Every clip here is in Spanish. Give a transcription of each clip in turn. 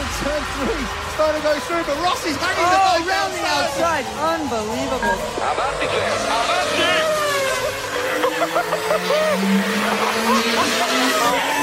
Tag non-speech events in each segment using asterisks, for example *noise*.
into turn three. Trying to go through, but Ross is hanging oh, the bike round the outside. Unbelievable. Avanti, Avanti! *laughs*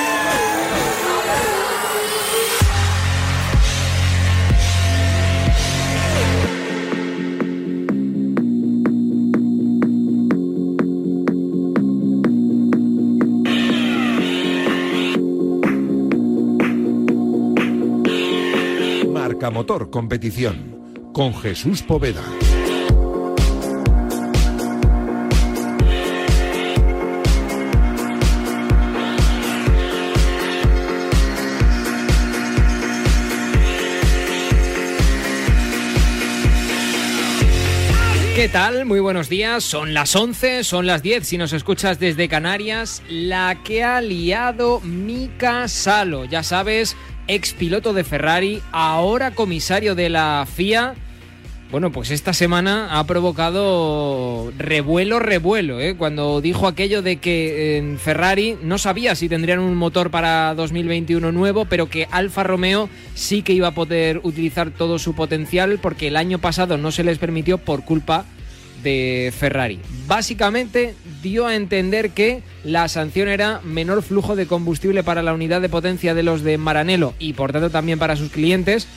Motor Competición con Jesús Poveda. ¿Qué tal? Muy buenos días. Son las 11, son las 10 si nos escuchas desde Canarias. La que ha liado Mika Salo. Ya sabes, ex piloto de Ferrari, ahora comisario de la FIA. Bueno, pues esta semana ha provocado revuelo, revuelo, ¿eh? cuando dijo aquello de que en Ferrari no sabía si tendrían un motor para 2021 nuevo, pero que Alfa Romeo sí que iba a poder utilizar todo su potencial porque el año pasado no se les permitió por culpa de Ferrari. Básicamente dio a entender que la sanción era menor flujo de combustible para la unidad de potencia de los de Maranello y por tanto también para sus clientes.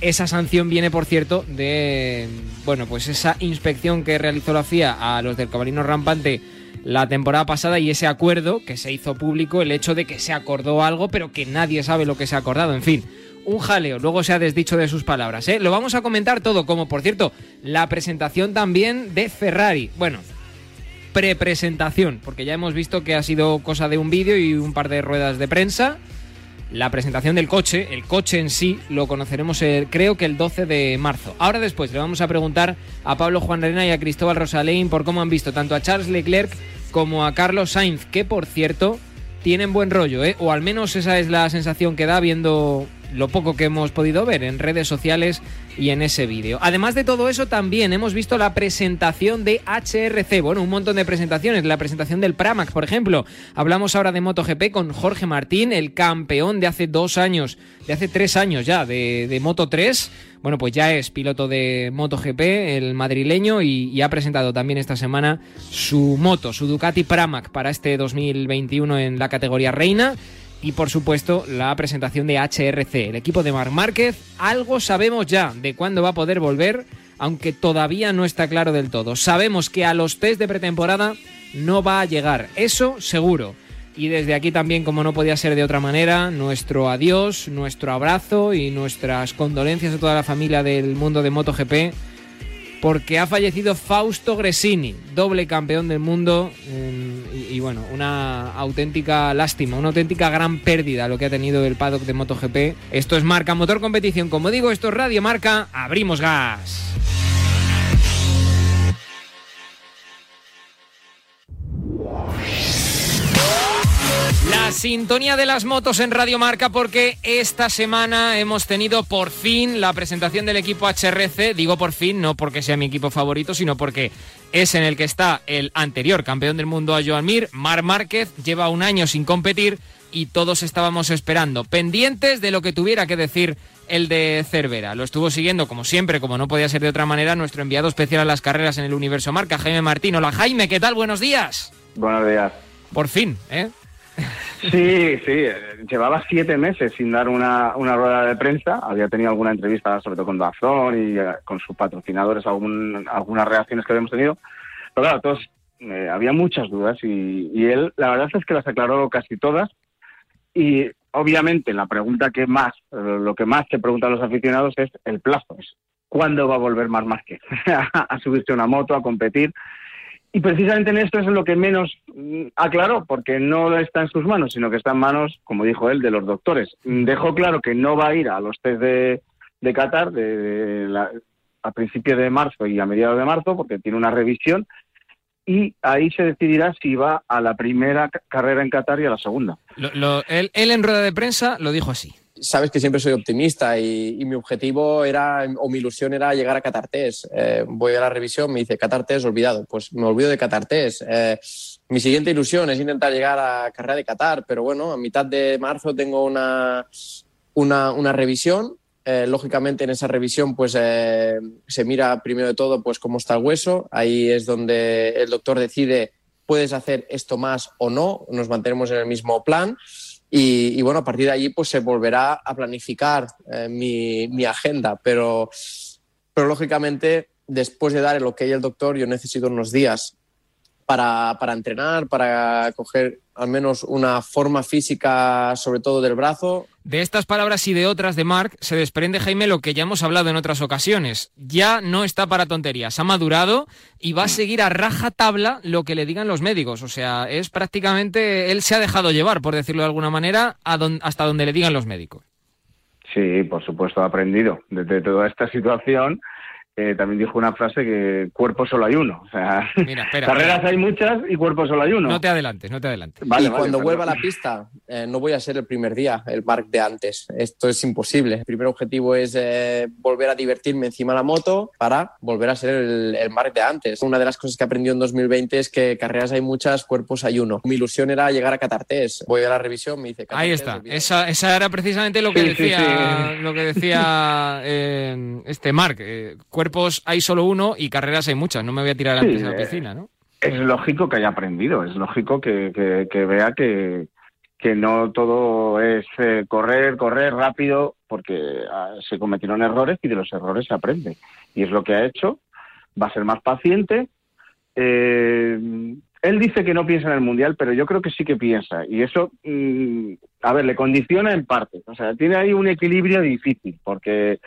Esa sanción viene, por cierto, de bueno, pues esa inspección que realizó la FIA a los del Cabalino Rampante la temporada pasada y ese acuerdo que se hizo público, el hecho de que se acordó algo, pero que nadie sabe lo que se ha acordado. En fin, un jaleo. Luego se ha desdicho de sus palabras. ¿eh? Lo vamos a comentar todo, como por cierto, la presentación también de Ferrari. Bueno, pre-presentación, porque ya hemos visto que ha sido cosa de un vídeo y un par de ruedas de prensa. La presentación del coche, el coche en sí, lo conoceremos el, creo que el 12 de marzo. Ahora después le vamos a preguntar a Pablo Juan Arena y a Cristóbal Rosalén por cómo han visto tanto a Charles Leclerc como a Carlos Sainz, que por cierto tienen buen rollo, ¿eh? o al menos esa es la sensación que da viendo lo poco que hemos podido ver en redes sociales y en ese vídeo. Además de todo eso, también hemos visto la presentación de HRC. Bueno, un montón de presentaciones. La presentación del Pramac, por ejemplo. Hablamos ahora de MotoGP con Jorge Martín, el campeón de hace dos años, de hace tres años ya, de, Moto 3. Bueno, pues ya es piloto de MotoGP, el madrileño, y, y, ha presentado también esta semana su moto, su Ducati Pramac, para este 2021 en la categoría reina y por supuesto la presentación de HRC, el equipo de Mar Márquez. Algo sabemos ya de cuándo va a poder volver, aunque todavía no está claro del todo. Sabemos que a los test de pretemporada no va a llegar, eso seguro. Y desde aquí también, como no podía ser de otra manera, nuestro adiós, nuestro abrazo y nuestras condolencias a toda la familia del mundo de MotoGP porque ha fallecido Fausto Gresini, doble campeón del mundo y, bueno, una auténtica lástima, una auténtica gran pérdida lo que ha tenido el paddock de MotoGP. Esto es Marca Motor Competición, como digo, esto es Radio Marca, abrimos gas. La sintonía de las motos en Radio Marca porque esta semana hemos tenido por fin la presentación del equipo HRC. Digo por fin, no porque sea mi equipo favorito, sino porque es en el que está el anterior campeón del mundo a Joan Mir, Mar Márquez. Lleva un año sin competir y todos estábamos esperando, pendientes de lo que tuviera que decir el de Cervera. Lo estuvo siguiendo, como siempre, como no podía ser de otra manera, nuestro enviado especial a las carreras en el Universo Marca, Jaime Martín. Hola Jaime, ¿qué tal? Buenos días. Buenos días. Por fin, ¿eh? Sí, sí, llevaba siete meses sin dar una, una rueda de prensa, había tenido alguna entrevista sobre todo con Dazón y eh, con sus patrocinadores, algunas reacciones que habíamos tenido, pero claro, todos, eh, había muchas dudas y, y, él la verdad es que las aclaró casi todas. Y obviamente la pregunta que más, lo que más te preguntan los aficionados es el plazo, cuándo va a volver Mar Márquez *laughs* a subirse a una moto, a competir y precisamente en esto es lo que menos mm, aclaró, porque no está en sus manos, sino que está en manos, como dijo él, de los doctores. Dejó claro que no va a ir a los test de, de Qatar de, a principios de marzo y a mediados de marzo, porque tiene una revisión, y ahí se decidirá si va a la primera carrera en Qatar y a la segunda. él en rueda de prensa lo dijo así sabes que siempre soy optimista y, mi objetivo era, o mi ilusión era llegar a Qatar eh, voy a la revisión, me dice Qatar olvidado. Pues me olvido de Qatar eh, mi siguiente ilusión es intentar llegar a carrera de Qatar, pero bueno, a mitad de marzo tengo una, una, una revisión. Eh, lógicamente en esa revisión pues eh, se mira primero de todo pues cómo está el hueso. Ahí es donde el doctor decide puedes hacer esto más o no, nos mantenemos en el mismo plan. Y, bueno, a partir de allí pues se volverá a planificar eh, mi, agenda, pero, pero lógicamente después de dar el ok al doctor yo necesito unos días para, para, entrenar, para coger al menos una forma física, sobre todo del brazo. De estas palabras y de otras de Mark se desprende, Jaime, lo que ya hemos hablado en otras ocasiones. Ya no está para tonterías, ha madurado y va a seguir a raja tabla lo que le digan los médicos. O sea, es prácticamente, él se ha dejado llevar, por decirlo de alguna manera, hasta donde le digan los médicos. Sí, por supuesto, ha aprendido desde toda esta situación eh, también dijo una frase que cuerpo solo hay uno. O sea, *laughs* carreras hay muchas y cuerpo solo hay uno. No te adelantes, no te adelantes. y cuando vuelva a la pista, eh, no voy a ser el primer día, el Mark de antes. Esto es imposible. El primer objetivo es eh, volver a divertirme encima de la moto para volver a ser el, el Mark de antes. Una de las cosas que aprendí en 2020 es que carreras hay muchas, cuerpos hay uno. Mi ilusión era llegar a Catartés. Voy a la revisión, me dice Ahí está. Esa, esa, era precisamente lo que decía, Lo que decía este Mark cuerpos hay solo uno y carreras hay muchas. No me voy a tirar antes de la piscina, ¿no? Es lógico que haya aprendido, es lógico que, vea que, que no todo es eh, correr, correr rápido, porque ah, se cometieron errores y de los errores se aprende. Y es lo que ha hecho. Va a ser más paciente. Eh, él dice que no piensa en el mundial, pero yo creo que sí que piensa. Y eso, mm, a ver, le condiciona en parte. O sea, tiene ahí un equilibrio difícil, porque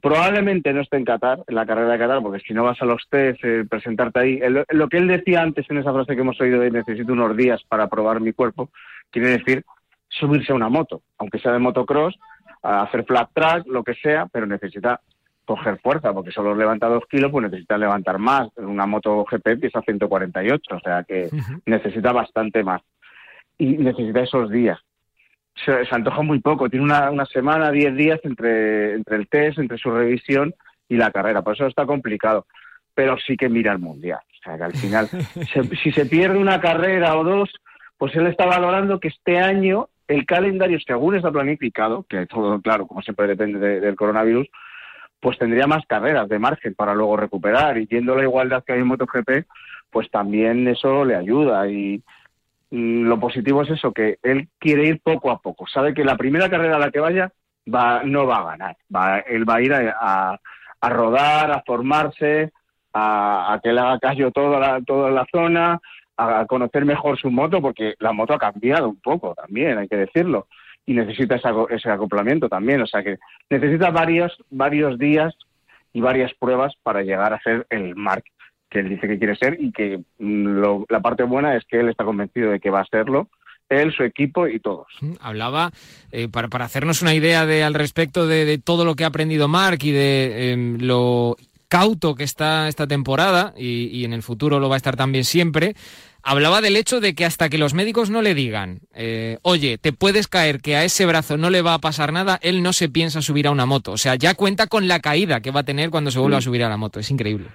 probablemente no esté en Qatar, en la carrera de Qatar, porque si no vas a los test, eh, presentarte ahí. lo que él decía antes en esa frase que hemos oído de necesito unos días para probar mi cuerpo, quiere decir subirse a una moto, aunque sea de motocross, hacer flat track, lo que sea, pero necesita coger fuerza, porque solo levanta dos kilos, pues necesita levantar más. Una moto GP pesa 148, o sea que necesita bastante más. Y necesita esos días se, antoja muy poco. Tiene una, una semana, diez días entre, entre el test, entre su revisión y la carrera. Por eso está complicado. Pero sí que mira el mundial. O sea, que al final, *laughs* si se pierde una carrera o dos, pues él está valorando que este año el calendario, según está planificado, que todo, claro, como siempre depende del coronavirus, pues tendría más carreras de margen para luego recuperar. Y yendo la igualdad que hay en MotoGP, pues también eso le ayuda. Y, lo positivo es eso, que él quiere ir poco a poco. Sabe que la primera carrera a la que vaya va, no va a ganar. Va, él va a ir a, a, rodar, a formarse, a, que le haga callo toda la, toda la zona, a conocer mejor su moto, porque la moto ha cambiado un poco también, hay que decirlo. Y necesita ese acoplamiento también. O sea que necesita varios, varios días y varias pruebas para llegar a ser el Mark que él dice que quiere ser y que mm, la parte buena es que él está convencido de que va a serlo él, su equipo y todos. Mm, hablaba, eh, para, para, hacernos una idea de, al respecto de, todo lo que ha aprendido Mark y de em, lo cauto que está esta temporada y, en el futuro lo va a estar también siempre, hablaba del hecho de que hasta que los médicos no le digan, eh, oye, te puedes caer, que a ese brazo no le va a pasar nada, él no se piensa subir a una moto. O sea, ya cuenta con la caída que va a tener cuando se vuelva a subir a la moto. Es increíble.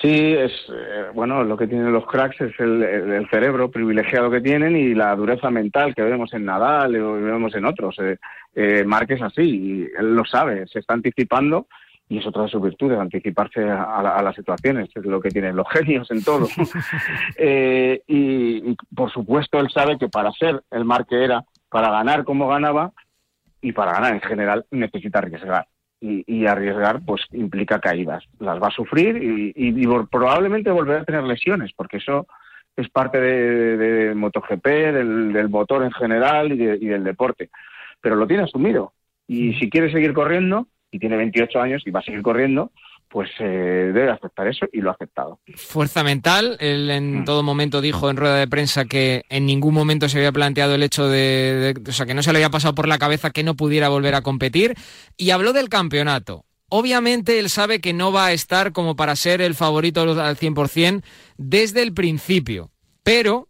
Sí, es eh, bueno, lo que tienen los cracks es el, cerebro privilegiado que tienen y la dureza mental que vemos en Nadal o vemos en otros. Eh, eh es así, y él lo sabe, se está anticipando y es otra de sus virtudes, anticiparse a, las situaciones, es lo que tienen los *laughs* genios en todo. *laughs* Eh, y, por supuesto él sabe que para ser el Mar que era, para ganar como ganaba y para ganar en general necesita arriesgar y, arriesgar pues implica caídas. Las va a sufrir y, probablemente volverá a tener lesiones, porque eso es parte de, MotoGP, del, motor en general y, del deporte. Pero lo tiene asumido. Y si quiere seguir corriendo, y tiene 28 años y va a seguir corriendo, pues eh, debe aceptar eso y lo ha aceptado. Fuerza mental, él en mm. todo momento dijo en rueda de prensa que en ningún momento se había planteado el hecho de, o sea, que no se le había pasado por la cabeza que no pudiera volver a competir y habló del campeonato. Obviamente él sabe que no va a estar como para ser el favorito al 100% desde el principio, pero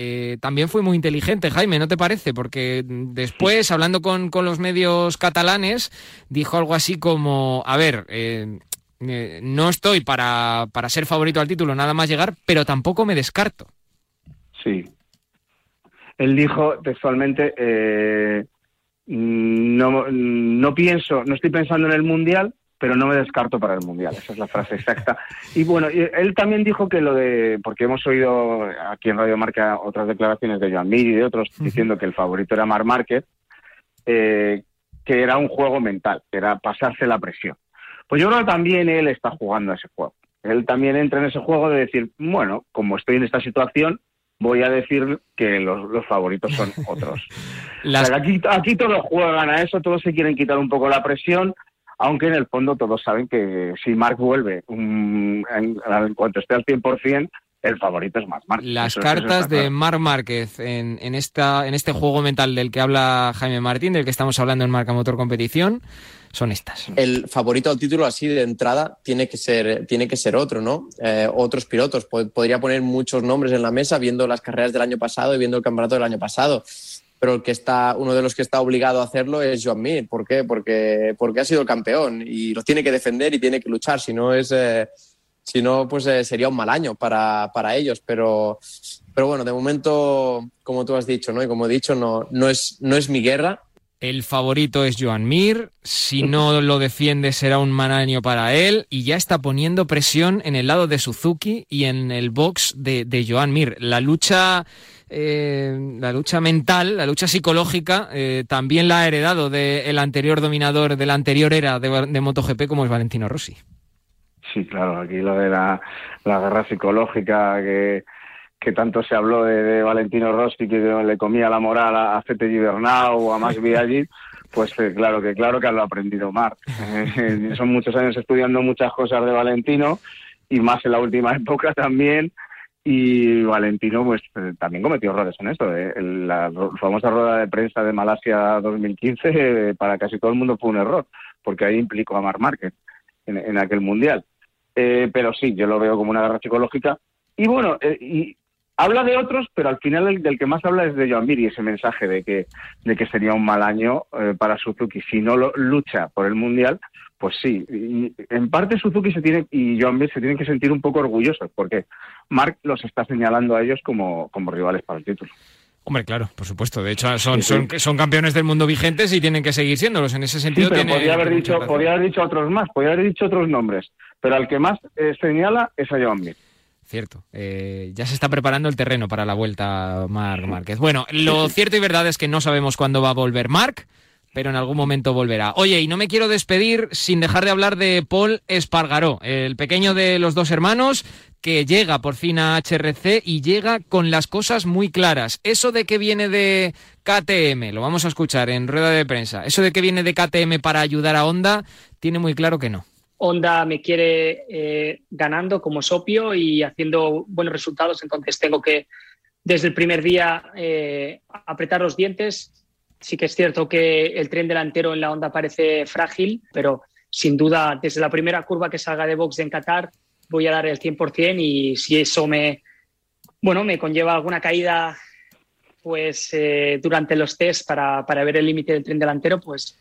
eh, también fue muy inteligente, Jaime, ¿no te parece? Porque después, hablando con, los medios catalanes, dijo algo así como, a ver, eh, eh, no estoy para, para ser favorito al título nada más llegar, pero tampoco me descarto. Sí. Él dijo textualmente, no, no pienso, no estoy pensando en el Mundial, pero no me descarto para el Mundial. Esa es la frase exacta. Y bueno, él también dijo que lo de, porque hemos oído aquí en Radio Marca otras declaraciones de Joan Mir y de otros diciendo que el favorito era Mar Márquez, eh, que era un juego mental, que era pasarse la presión. Pues yo creo que también él está jugando a ese juego. Él también entra en ese juego de decir, bueno, como estoy en esta situación, voy a decir que los, favoritos son otros. *laughs* aquí, aquí todos juegan a eso, todos se quieren quitar un poco la presión, aunque en el fondo todos saben que si Mark vuelve en, cuanto esté al 100%, el favorito es Marc Márquez. Las cartas de Marc Márquez en, en, esta, en este juego mental del que habla Jaime Martín, del que estamos hablando en Marca Motor Competición, son estas. El favorito al título así de entrada tiene que ser, tiene que ser otro, ¿no? Eh, otros pilotos. Podría poner muchos nombres en la mesa viendo las carreras del año pasado y viendo el campeonato del año pasado pero el que está, uno de los que está obligado a hacerlo es Joan Mir. ¿Por qué? Porque, porque ha sido el campeón y lo tiene que defender y tiene que luchar. Si no, es, eh, si no pues eh, sería un mal año para, para, ellos. Pero, pero bueno, de momento, como tú has dicho, ¿no? y como he dicho, no, no, es, no es mi guerra. El favorito es Joan Mir. Si no lo defiende, será un mal año para él. Y ya está poniendo presión en el lado de Suzuki y en el box de, de Joan Mir. La lucha eh, la lucha mental, la lucha psicológica, eh, también la ha heredado del anterior dominador, de la anterior era de, MotoGP como es Valentino Rossi. Sí, claro, aquí lo de la, guerra psicológica que, tanto se habló de, Valentino Rossi, que le comía la moral a, Fete Gibernau o a Max Viaggi, *laughs* pues eh, claro que claro que lo ha aprendido Marc. *laughs* son muchos años estudiando muchas cosas de Valentino y más en la última *laughs* época también y Valentino pues eh, también cometió errores en esto. ¿eh? La famosa rueda de prensa de Malasia 2015 eh, para casi todo el mundo fue un error, porque ahí implicó a Mar Márquez en, aquel mundial. pero sí, yo lo veo como una guerra psicológica. Y bueno, y habla de otros, pero al final el, del que más habla es de Joan Mir y ese mensaje de que, de que sería un mal año para Suzuki si no lo, lucha por el mundial pues sí, en parte Suzuki se tiene y Joan Mir se tienen que sentir un poco orgullosos porque Mark los está señalando a ellos como, como rivales para el título. Hombre, claro, por supuesto. De hecho, son, son, son campeones del mundo vigentes y tienen que seguir siéndolos. En ese sentido, sí, podría, haber dicho, podría haber dicho otros más, podría haber dicho otros nombres, pero al que más eh, señala es a Joan Mir. Cierto. Eh, ya se está preparando el terreno para la vuelta Marc Márquez. Bueno, lo cierto y verdad es que no sabemos cuándo va a volver Marc pero en algún momento volverá. Oye, y no me quiero despedir sin dejar de hablar de Paul Espargaró, el pequeño de los dos hermanos que llega por fin a HRC y llega con las cosas muy claras. Eso de que viene de KTM, lo vamos a escuchar en rueda de prensa, eso de que viene de KTM para ayudar a Honda, tiene muy claro que no. Honda me quiere eh, ganando como sopio y haciendo buenos resultados, entonces tengo que desde el primer día eh, apretar los dientes, Sí que es cierto que el tren delantero en la Honda parece frágil, pero sin duda desde la primera curva que salga de box en Qatar voy a dar el 100% y si eso me, bueno, me conlleva alguna caída pues eh, durante los test para, para ver el límite del tren delantero, pues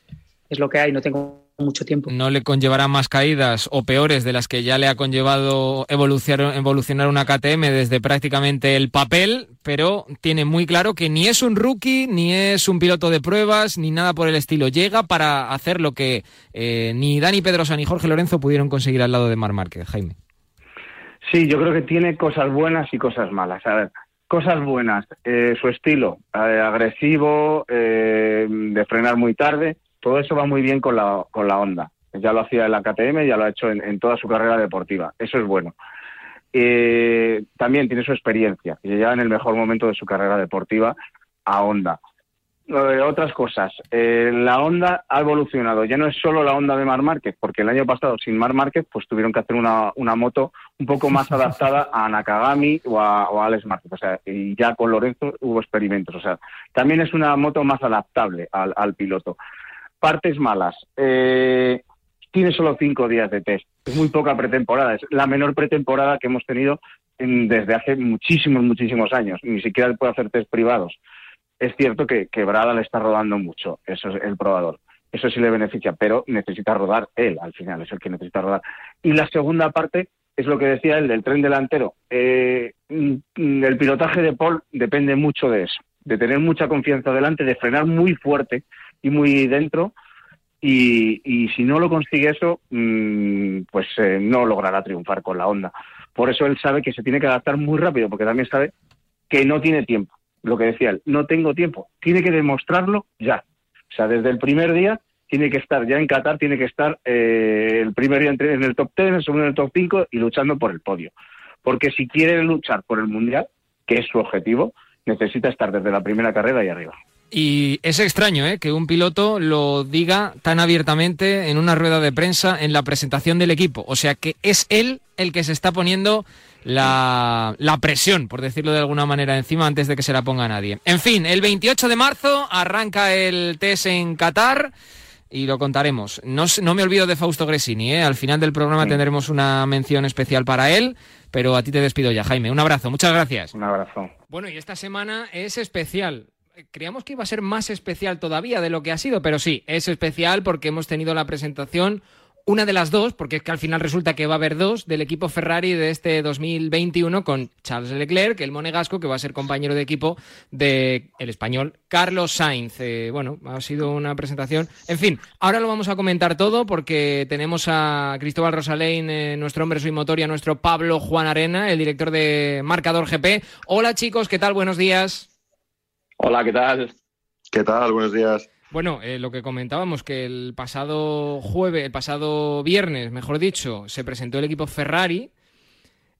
es lo que hay, no tengo mucho tiempo. No le conllevará más caídas o peores de las que ya le ha conllevado evolucionar, evolucionar una KTM desde prácticamente el papel, pero tiene muy claro que ni es un rookie, ni es un piloto de pruebas, ni nada por el estilo. Llega para hacer lo que eh, ni Dani Pedrosa ni Jorge Lorenzo pudieron conseguir al lado de Mar Márquez, Jaime. Sí, yo creo que tiene cosas buenas y cosas malas. A ver, cosas buenas, eh, su estilo eh, agresivo, de frenar muy tarde todo eso va muy bien con la, con la Honda. Ya lo hacía en la KTM, ya lo ha hecho en, toda su carrera deportiva. Eso es bueno. Eh, también tiene su experiencia y llega en el mejor momento de su carrera deportiva a Honda. Otras cosas, eh, la Honda ha evolucionado, ya no es solo la Honda de Mar Márquez, porque el año pasado sin Mar Márquez pues tuvieron que hacer una, una moto un poco más adaptada a Nakagami o a, o a Alex Márquez, o sea, y ya con Lorenzo hubo experimentos, o sea, también es una moto más adaptable al, al piloto. Partes malas. Eh, tiene solo cinco días de test. Es muy poca pretemporada. Es la menor pretemporada que hemos tenido desde hace muchísimos, muchísimos años. Ni siquiera puede hacer test privados. Es cierto que, Brada le está rodando mucho. Eso es el probador. Eso sí le beneficia, pero necesita rodar él al final. Es el que necesita rodar. Y la segunda parte es lo que decía él del tren delantero. Eh, el pilotaje de Paul depende mucho de eso de tener mucha confianza delante, de frenar muy fuerte, y muy dentro. Y, y si no lo consigue eso, mm, pues eh, no logrará triunfar con la onda. Por eso él sabe que se tiene que adaptar muy rápido, porque también sabe que no tiene tiempo. Lo que decía él, no tengo tiempo. Tiene que demostrarlo ya. O sea, desde el primer día tiene que estar ya en Qatar, tiene que estar eh, el primer día en el top 10, el segundo en el top 5 y luchando por el podio. Porque si quiere luchar por el Mundial, que es su objetivo, necesita estar desde la primera carrera y arriba. Y es extraño ¿eh? que un piloto lo diga tan abiertamente en una rueda de prensa en la presentación del equipo. O sea que es él el que se está poniendo la, la, presión, por decirlo de alguna manera, encima antes de que se la ponga nadie. En fin, el 28 de marzo arranca el test en Qatar y lo contaremos. No, no me olvido de Fausto Gresini, ¿eh? al final del programa tendremos una mención especial para él, pero a ti te despido ya, Jaime. Un abrazo, muchas gracias. Un abrazo. Bueno, y esta semana es especial. Creíamos que iba a ser más especial todavía de lo que ha sido, pero sí, es especial porque hemos tenido la presentación una de las dos, porque es que al final resulta que va a haber dos del equipo Ferrari de este 2021 con Charles Leclerc, el monegasco, que va a ser compañero de equipo del el español Carlos Sainz. Eh, bueno, ha sido una presentación. En fin, ahora lo vamos a comentar todo porque tenemos a Cristóbal Rosalén, eh, nuestro hombre soy motor, y a nuestro Pablo Juan Arena, el director de Marcador GP. Hola chicos, ¿qué tal? Buenos días. Hola, ¿qué tal? ¿Qué tal? Buenos días. Bueno, eh, lo que comentábamos, que el pasado jueves, el pasado viernes, mejor dicho, se presentó el equipo Ferrari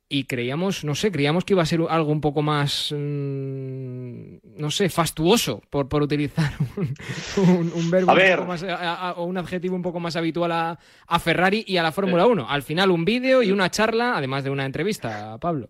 y creíamos, no sé, creíamos que iba a ser algo un poco más, mmm, no sé, fastuoso, por, por utilizar *laughs* un, un, verbo un más, a, a, o un adjetivo un poco más habitual a, a Ferrari y a la Fórmula 1. Al final un vídeo y una charla, además de una entrevista, Pablo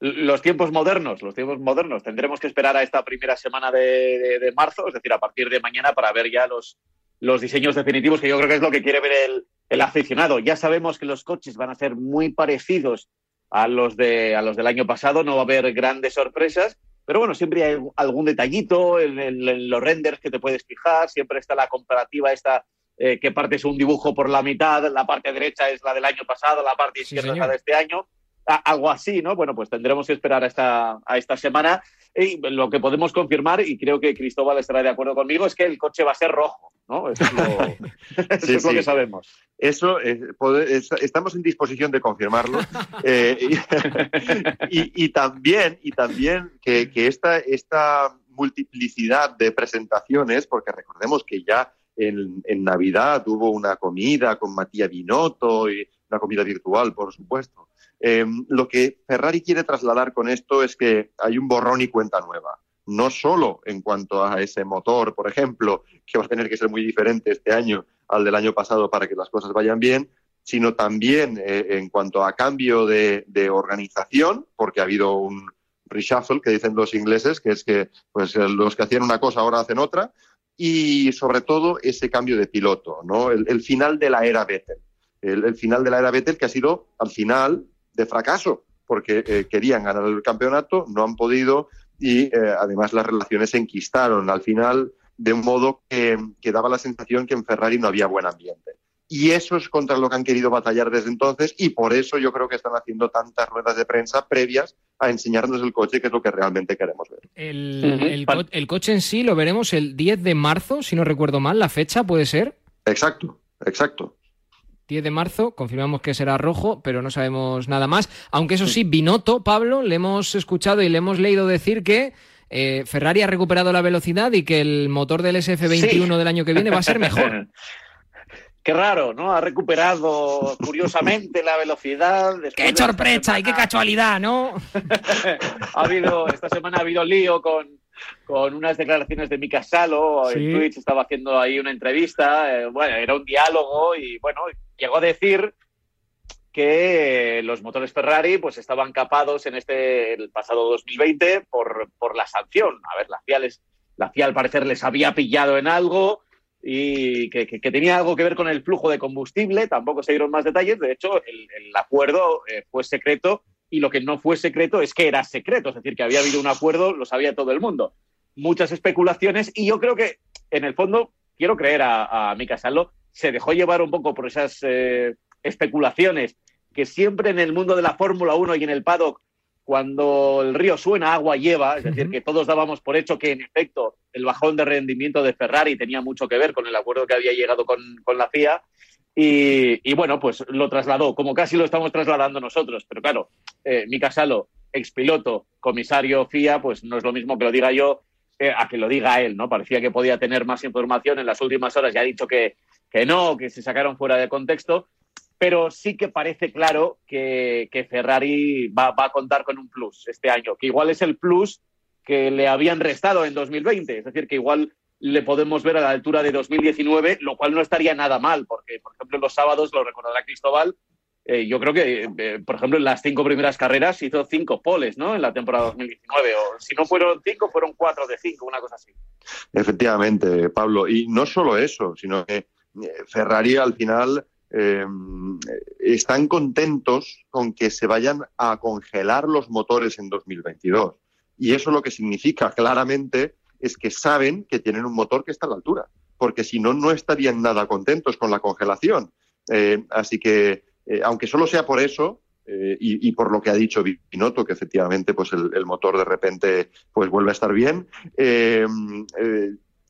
los tiempos modernos, los tiempos modernos. Tendremos que esperar a esta primera semana de, de, de, marzo, es decir, a partir de mañana, para ver ya los, los diseños definitivos, que yo creo que es lo que quiere ver el, el, aficionado. Ya sabemos que los coches van a ser muy parecidos a los, de, a los del año pasado, no va a haber grandes sorpresas, pero bueno, siempre hay algún detallito en, en, en los renders que te puedes fijar, siempre está la comparativa esta eh, que parte es un dibujo por la mitad, la parte derecha es la del año pasado, la parte izquierda sí, es la de este año algo así, ¿no? Bueno, pues tendremos que esperar a esta, a esta semana. Y lo que podemos confirmar, y creo que Cristóbal estará de acuerdo conmigo, es que el coche va a ser rojo, ¿no? Eso es lo, *laughs* eso sí, es lo sí. que sabemos. Eso, eh, poder, es, estamos en disposición de confirmarlo. *laughs* eh, y, *laughs* y, y, también, y también que, que esta, esta multiplicidad de presentaciones, porque recordemos que ya en, en, Navidad hubo una comida con Matías Binotto y una comida virtual, por supuesto. Eh, lo que Ferrari quiere trasladar con esto es que hay un borrón y cuenta nueva. No solo en cuanto a ese motor, por ejemplo, que va a tener que ser muy diferente este año al del año pasado para que las cosas vayan bien, sino también eh, en cuanto a cambio de, de, organización, porque ha habido un reshuffle que dicen los ingleses, que es que pues, los que hacían una cosa ahora hacen otra, y sobre todo ese cambio de piloto, ¿no? el, el final de la era Vettel. El, el, final de la era Vettel que ha sido al final de fracaso, porque eh, querían ganar el campeonato, no han podido y eh, además las relaciones se enquistaron al final de un modo que, que, daba la sensación que en Ferrari no había buen ambiente. Y eso es contra lo que han querido batallar desde entonces y por eso yo creo que están haciendo tantas ruedas de prensa previas a enseñarnos el coche, que es lo que realmente queremos ver. El, el, co el coche en sí lo veremos el 10 de marzo, si no recuerdo mal, la fecha puede ser. Exacto, exacto. 10 de marzo, confirmamos que será rojo, pero no sabemos nada más. Aunque eso sí, Binotto, Pablo, le hemos escuchado y le hemos leído decir que eh, Ferrari ha recuperado la velocidad y que el motor del SF21 sí. del año que viene va a ser mejor. *laughs* Qué raro, ¿no? Ha recuperado curiosamente la velocidad. ¡Qué sorpresa y qué casualidad, ¿no? *laughs* ha habido, esta semana ha habido lío con, con unas declaraciones de Mika Salo. Sí. En Twitch estaba haciendo ahí una entrevista. Eh, bueno, era un diálogo y, bueno, llegó a decir que los motores Ferrari pues estaban capados en este el pasado 2020 por, por la sanción. A ver, la FIA, les, la FIA al parecer les había pillado en algo y que, que, que, tenía algo que ver con el flujo de combustible. Tampoco se dieron más detalles. De hecho, el, el acuerdo eh, fue secreto y lo que no fue secreto es que era secreto, es decir, que había habido un acuerdo, lo sabía todo el mundo. Muchas especulaciones y yo creo que, en el fondo, quiero creer a, a Mika Salo, se dejó llevar un poco por esas eh, especulaciones que siempre en el mundo de la Fórmula 1 y en el paddock, cuando el río suena, agua lleva, es decir, que todos dábamos por hecho que en efecto el bajón de rendimiento de Ferrari tenía mucho que ver con el acuerdo que había llegado con, la FIA. Y, bueno, pues lo trasladó, como casi lo estamos trasladando nosotros. Pero claro, eh, Mika Salo, expiloto, comisario FIA, pues no es lo mismo que lo diga yo eh, a que lo diga él, ¿no? Parecía que podía tener más información en las últimas horas, ya ha dicho que, que no, que se sacaron fuera de contexto, pero sí que parece claro que, Ferrari va, a contar con un plus este año, que igual es el plus que le habían restado en 2020, es decir, que igual le podemos ver a la altura de 2019, lo cual no estaría nada mal, porque, por ejemplo, los sábados, lo recordará Cristóbal, eh, yo creo que, eh, por ejemplo, en las cinco primeras carreras hizo cinco poles, ¿no? En la temporada 2019. O si no fueron cinco, fueron cuatro de cinco, una cosa así. Efectivamente, Pablo. Y no solo eso, sino que eh, Ferrari al final están contentos con que se vayan a congelar los motores en 2022. Y eso lo que significa claramente es que saben que tienen un motor que está a la altura, porque si no, no estarían nada contentos con la congelación. Eh, así que, eh, aunque solo sea por eso, y, por lo que ha dicho Binotto, que efectivamente pues el, motor de repente pues vuelve a estar bien,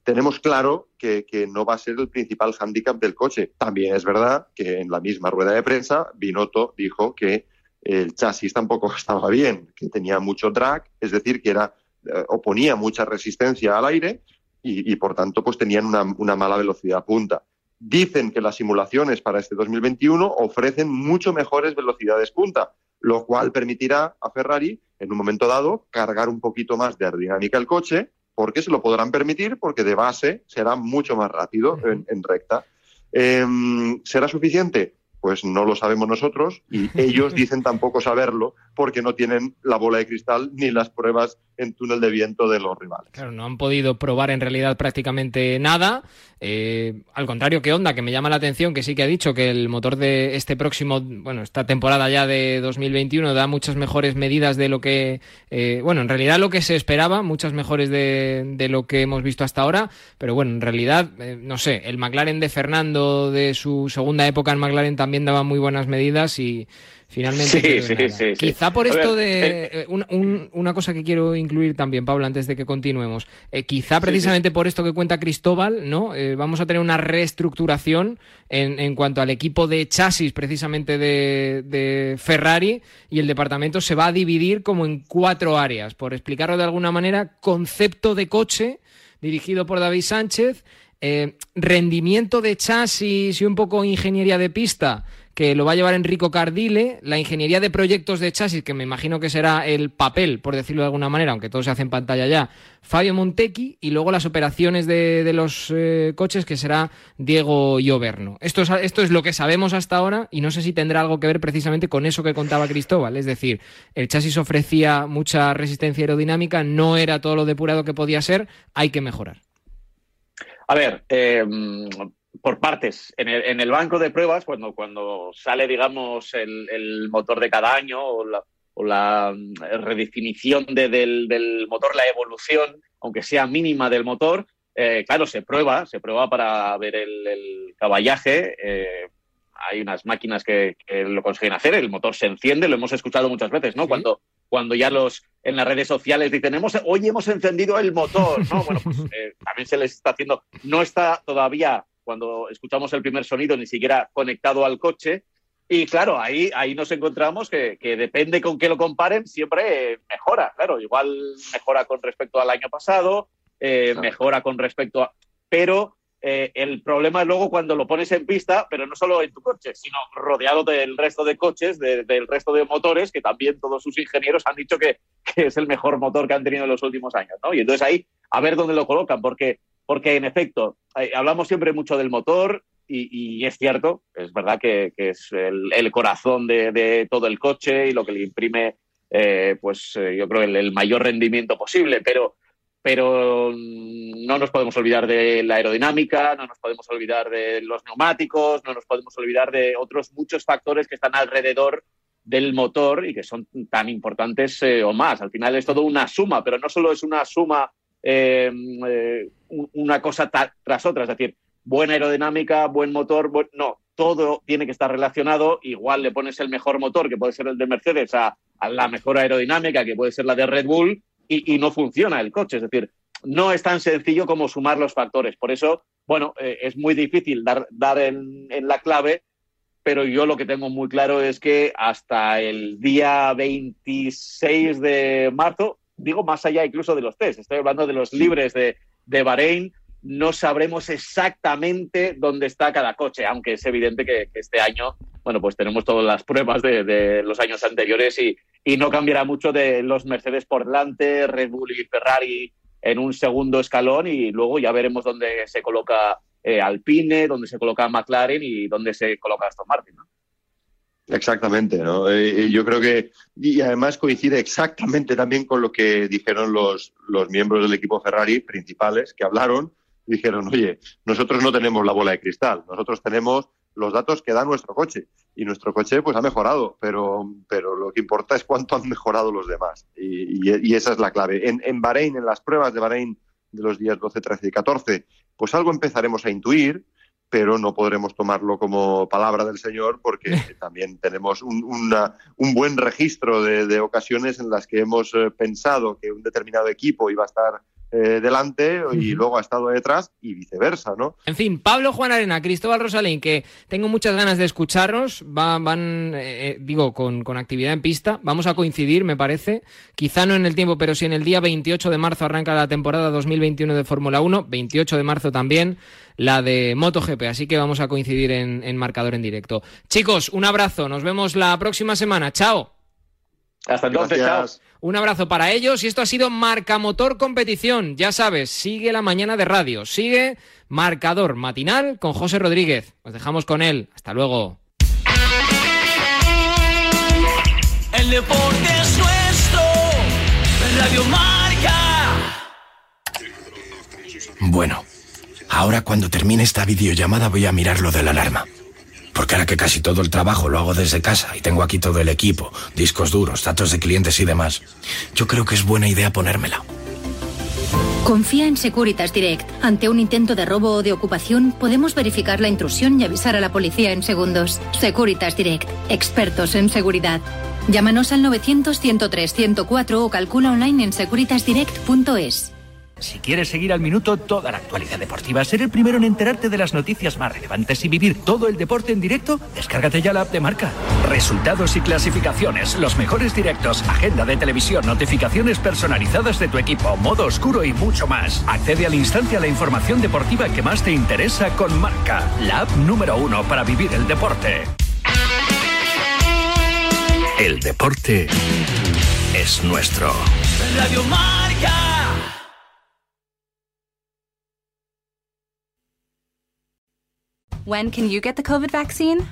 tenemos claro que, no va a ser el principal hándicap del coche. También es verdad que en la misma rueda de prensa, Binotto dijo que el chasis tampoco *laughs* estaba bien, que tenía mucho drag, es decir, que era eh, oponía mucha resistencia al aire y, por tanto pues tenían una, una, mala velocidad punta. Dicen que las simulaciones para este 2021 ofrecen mucho mejores velocidades punta, lo cual permitirá a Ferrari en un momento dado cargar un poquito más de aerodinámica el coche porque se lo podrán permitir, porque de base será mucho más rápido en, recta. Em, ¿Será suficiente? Pues no lo sabemos nosotros y *laughs* ellos dicen tampoco saberlo porque no tienen la bola de cristal ni las pruebas en túnel de viento de los rivales. Claro, no han podido probar en realidad prácticamente nada. Eh, al contrario que Honda, que me llama la atención, que sí que ha dicho que el motor de este próximo, bueno, esta temporada ya de 2021 da muchas mejores medidas de lo que, eh, bueno, en realidad lo que se esperaba, muchas mejores de, lo que hemos visto hasta ahora, pero bueno, en realidad, eh, no sé, el McLaren de Fernando de su segunda época en McLaren también daba muy buenas medidas y Finalmente. Sí, sí, Quizá por esto de. Eh, una cosa que quiero incluir también, Pablo, antes de que continuemos. Eh, quizá precisamente por esto que cuenta Cristóbal, ¿no? Eh, vamos a tener una reestructuración en, en, cuanto al equipo de chasis, precisamente de, de, Ferrari, y el departamento se va a dividir como en cuatro áreas. Por explicarlo de alguna manera, concepto de coche, dirigido por David Sánchez. rendimiento de chasis y un poco ingeniería de pista que lo va a llevar Enrico Cardile, la ingeniería de proyectos de chasis, que me imagino que será el papel, por decirlo de alguna manera, aunque todo se hace en pantalla ya, Fabio Montecchi, y luego las operaciones de, los eh, coches, que será Diego Lloverno. Esto es, esto es lo que sabemos hasta ahora, y no sé si tendrá algo que ver precisamente con eso que contaba Cristóbal, es decir, el chasis ofrecía mucha resistencia aerodinámica, no era todo lo depurado que podía ser, hay que mejorar. A ver, eh, por partes. En el, banco de pruebas, cuando, cuando sale, digamos, el, motor de cada año o la, mm, redefinición del, motor, la evolución, aunque sea mínima del motor, eh, claro, se prueba, se prueba para ver el, caballaje. Eh, hay unas máquinas que, lo consiguen hacer, el motor se enciende, lo hemos escuchado muchas veces, ¿no? Cuando, cuando ya los en las redes sociales dicen, hemos, hoy hemos encendido el motor, ¿no? Bueno, pues eh, también se les está haciendo, no está todavía cuando escuchamos el primer sonido ni siquiera conectado al coche. Y claro, ahí, ahí nos encontramos que, depende con qué lo comparen, siempre mejora. Claro, igual mejora con respecto al año pasado, eh, mejora con respecto a... Pero eh, el problema es luego cuando lo pones en pista, pero no solo en tu coche, sino rodeado del resto de coches, del resto de motores, que también todos sus ingenieros han dicho que, que, es el mejor motor que han tenido en los últimos años. ¿no? Y entonces ahí, a ver dónde lo colocan, porque porque en efecto, eh, hablamos siempre mucho del motor y, es cierto, es verdad que, es el, corazón de, todo el coche y lo que le imprime, eh, pues eh, yo creo, el, mayor rendimiento posible, pero, pero no nos podemos olvidar de la aerodinámica, no nos podemos olvidar de los neumáticos, no nos podemos olvidar de otros muchos factores que están alrededor del motor y que son tan importantes o más. Al final es todo una suma, pero no solo es una suma eh, eh, una cosa tras otra, es decir, buena aerodinámica, buen motor, no, todo tiene que estar relacionado, igual le pones el mejor motor, que puede ser el de Mercedes, a, la mejor aerodinámica, que puede ser la de Red Bull, y, no funciona el coche, es decir, no es tan sencillo como sumar los factores. Por eso, bueno, eh, es muy difícil dar, dar en, la clave, pero yo lo que tengo muy claro es que hasta el día 26 de marzo, digo más allá incluso de los test, estoy hablando de los libres de, de Bahrein, no sabremos exactamente dónde está cada coche, aunque es evidente que, este año, bueno, pues tenemos todas las pruebas de, los años anteriores y, y, no cambiará mucho de los Mercedes por delante, Red Bull y Ferrari en un segundo escalón y luego ya veremos dónde se coloca eh, Alpine, dónde se coloca McLaren y dónde se coloca Aston Martin. ¿no? Exactamente, ¿no? Eh, eh, yo creo que, y además coincide exactamente también con lo que dijeron los, los miembros del equipo Ferrari principales que hablaron, dijeron, oye, nosotros no tenemos la bola de cristal, nosotros tenemos los datos que da nuestro coche. Y nuestro coche pues ha mejorado, pero, pero lo que importa es cuánto han mejorado los demás. Y, esa es la clave. En, en Bahrein, en las pruebas de Bahrein de los días 12, 13 y 14, pues algo empezaremos a intuir, pero no podremos tomarlo como palabra del Señor porque *laughs* también tenemos un, un buen registro de, de, ocasiones en las que hemos eh, pensado que un determinado equipo iba a estar eh, delante y luego ha estado detrás y viceversa, ¿no? En fin, Pablo Juan Arena, Cristóbal Rosalín, que tengo muchas ganas de escucharnos, van, van eh, eh, digo, con, con, actividad en pista, vamos a coincidir, me parece, quizá no en el tiempo, pero sí en el día 28 de marzo arranca la temporada 2021 de Fórmula 1, 28 de marzo también la de MotoGP, así que vamos a coincidir en, en marcador en directo. Chicos, un abrazo, nos vemos la próxima semana, chao. Hasta entonces, chao. Un abrazo para ellos y esto ha sido Marca Motor Competición. Ya sabes, sigue la mañana de radio, sigue Marcador Matinal con José Rodríguez. Nos dejamos con él. Hasta luego. El deporte es nuestro. Radio Marca. Bueno, ahora cuando termine esta videollamada voy a mirar lo de la alarma. Porque ahora que casi todo el trabajo lo hago desde casa y tengo aquí todo el equipo, discos duros, datos de clientes y demás, yo creo que es buena idea ponérmela. Confía en Securitas Direct. Ante un intento de robo o de ocupación, podemos verificar la intrusión y avisar a la policía en segundos. Securitas Direct. Expertos en seguridad. Llámanos al 900-103-104 o calcula online en securitasdirect.es. Si quieres seguir al minuto toda la actualidad deportiva, ser el primero en enterarte de las noticias más relevantes y vivir todo el deporte en directo, descárgate ya la app de marca. Resultados y clasificaciones, los mejores directos, agenda de televisión, notificaciones personalizadas de tu equipo, modo oscuro y mucho más. Accede al instante a la información deportiva que más te interesa con marca, la app número uno para vivir el deporte. El deporte es nuestro. Radio Marca. When can you get the COVID vaccine?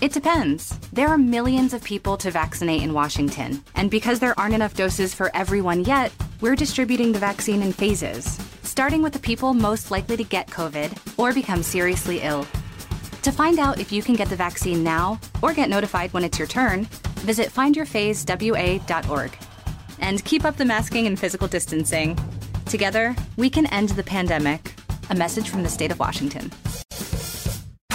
It depends. There are millions of people to vaccinate in Washington, and because there aren't enough doses for everyone yet, we're distributing the vaccine in phases, starting with the people most likely to get COVID or become seriously ill. To find out if you can get the vaccine now or get notified when it's your turn, visit findyourphasewa.org. And keep up the masking and physical distancing. Together, we can end the pandemic. A message from the state of Washington.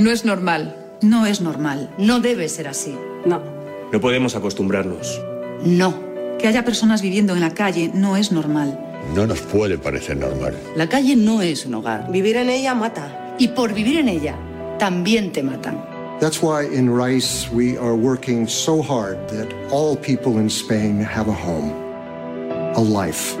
No es normal. No es normal. No debe ser así. No. No podemos acostumbrarnos. No. Que haya personas viviendo en la calle no es normal. No nos puede parecer normal. La calle no es un hogar. Vivir en ella mata. Y por vivir en ella, también te matan. That's why in Rice we are working so hard that all people in Spain have a home, a life.